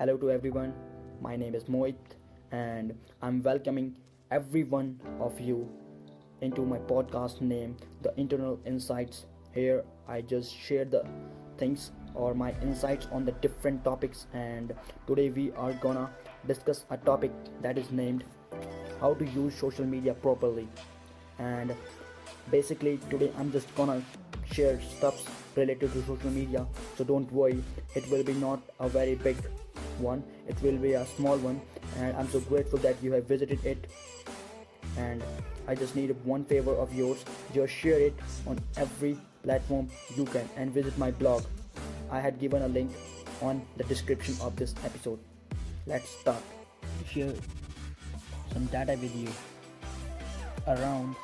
Hello to everyone. My name is Moit and I'm welcoming every one of you into my podcast name The Internal Insights. Here I just share the things or my insights on the different topics and today we are gonna discuss a topic that is named how to use social media properly and basically today i'm just gonna share stuffs related to social media so don't worry it will be not a very big one. It will be a small one and i'm so grateful that you have visited it. And i just need one favor of yours. Just share it on every platform you can and visit my blog. I had given a link on the description of this episode. Let's start. Share some data with you. Around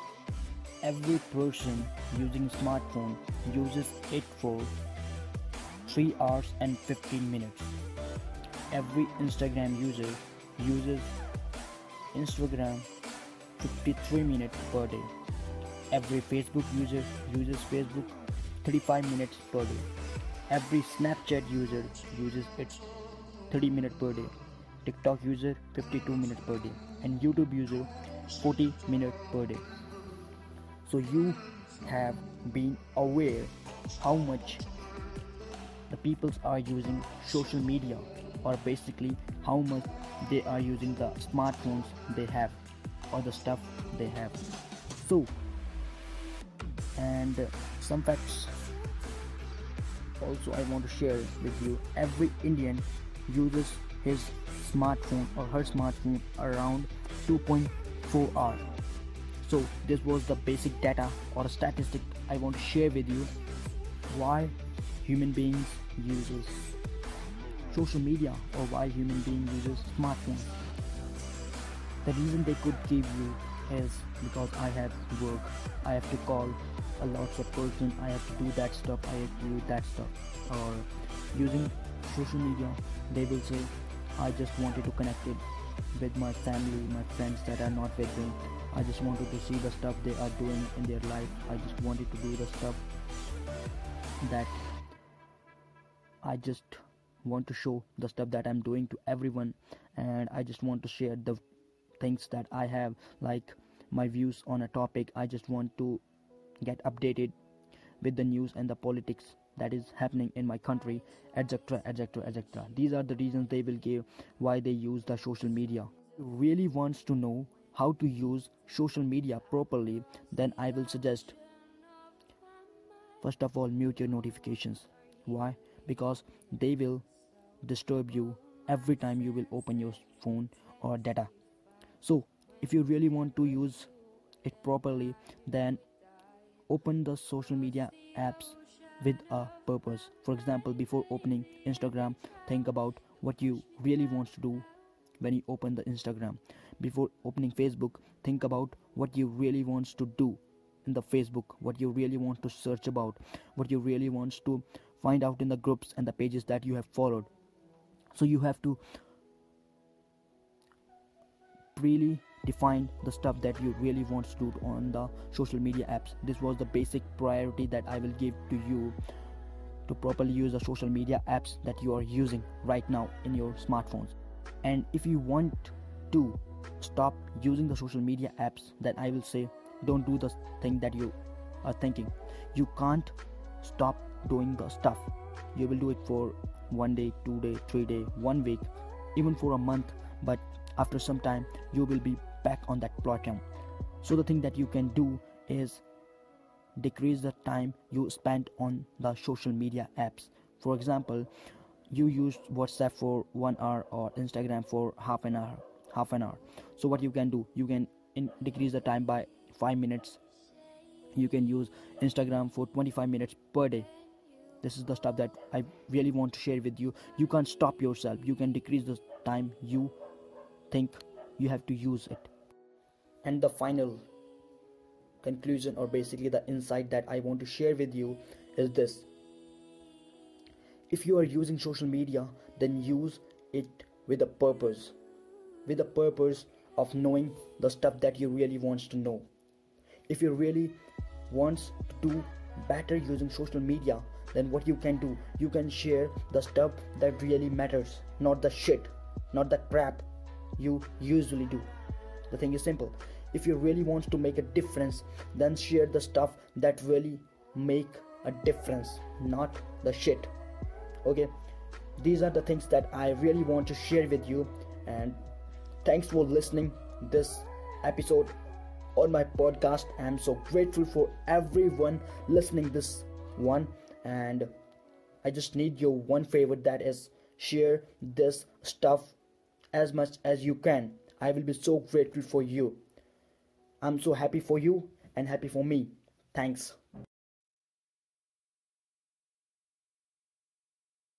every person using smartphone uses it for 3 hours and 15 minutes every instagram user uses instagram 53 minutes per day. Every facebook user uses facebook 35 minutes per day. Every snapchat user uses it 30 minutes per day. Tiktok user 52 minutes per day. And youtube user 40 minutes per day. So you have been aware how much the peoples are using social media or basically how much they are using the smartphones they have or the stuff they have. So and some facts also i want to share with you. Every indian uses his smartphone or her smartphone around 2.4 hours. So this was the basic data or statistic i want to share with you. Why human beings uses social media or why human beings uses smartphones the reason they could give you is because i have work i have to call a lots of person i have to do that stuff i have to do that stuff. Or using social media they will say i just wanted to connect it with my family my friends that are not with me. I just wanted to see the stuff they are doing in their life. I just wanted to do the stuff that I just want to show the stuff that I'm doing to everyone and I just want to share the things that I have like my views on a topic. I just want to get updated with the news and the politics that is happening in my country etc etc etc these are the reasons they will give why they use the social media really wants to know how to use social media properly, then I will suggest first of all mute your notifications. Why? Because they will disturb you every time you will open your phone or data. So, if you really want to use it properly, then open the social media apps with a purpose. For example, before opening Instagram, think about what you really want to do when you open the Instagram. Before opening Facebook, think about what you really wants to do in the Facebook, what you really want to search about, what you really wants to find out in the groups and the pages that you have followed. So you have to really define the stuff that you really want to do on the social media apps. This was the basic priority that I will give to you to properly use the social media apps that you are using right now in your smartphones. And if you want to stop using the social media apps then i will say don't do the thing that you are thinking. You can't stop doing the stuff. You will do it for one day two day three day one week even for a month. But after some time you will be back on that platform. So the thing that you can do is decrease the time you spend on the social media apps. For example you use whatsapp for one hour or instagram for half an hour half an hour. So what you can do you can in- decrease the time by 5 minutes. You can use instagram for 25 minutes per day this is the stuff that i really want to share with you. You can't stop yourself. You can decrease the time you think you have to use it. And the final conclusion or basically the insight that i want to share with you is this. If you are using social media then use it with a purpose. With a purpose of knowing the stuff that you really wants to know. If you really wants to do better using social media then what you can do you can share the stuff that really matters not the shit not the crap you usually do. The thing is simple. If you really want to make a difference then share the stuff that really make a difference not the shit. Okay? These are the things that i really want to share with you and thanks for listening this episode on my podcast. I'm so grateful for everyone listening this one and i just need your one favor that is share this stuff as much as you can. I will be so grateful for you. I'm so happy for you and happy for me. Thanks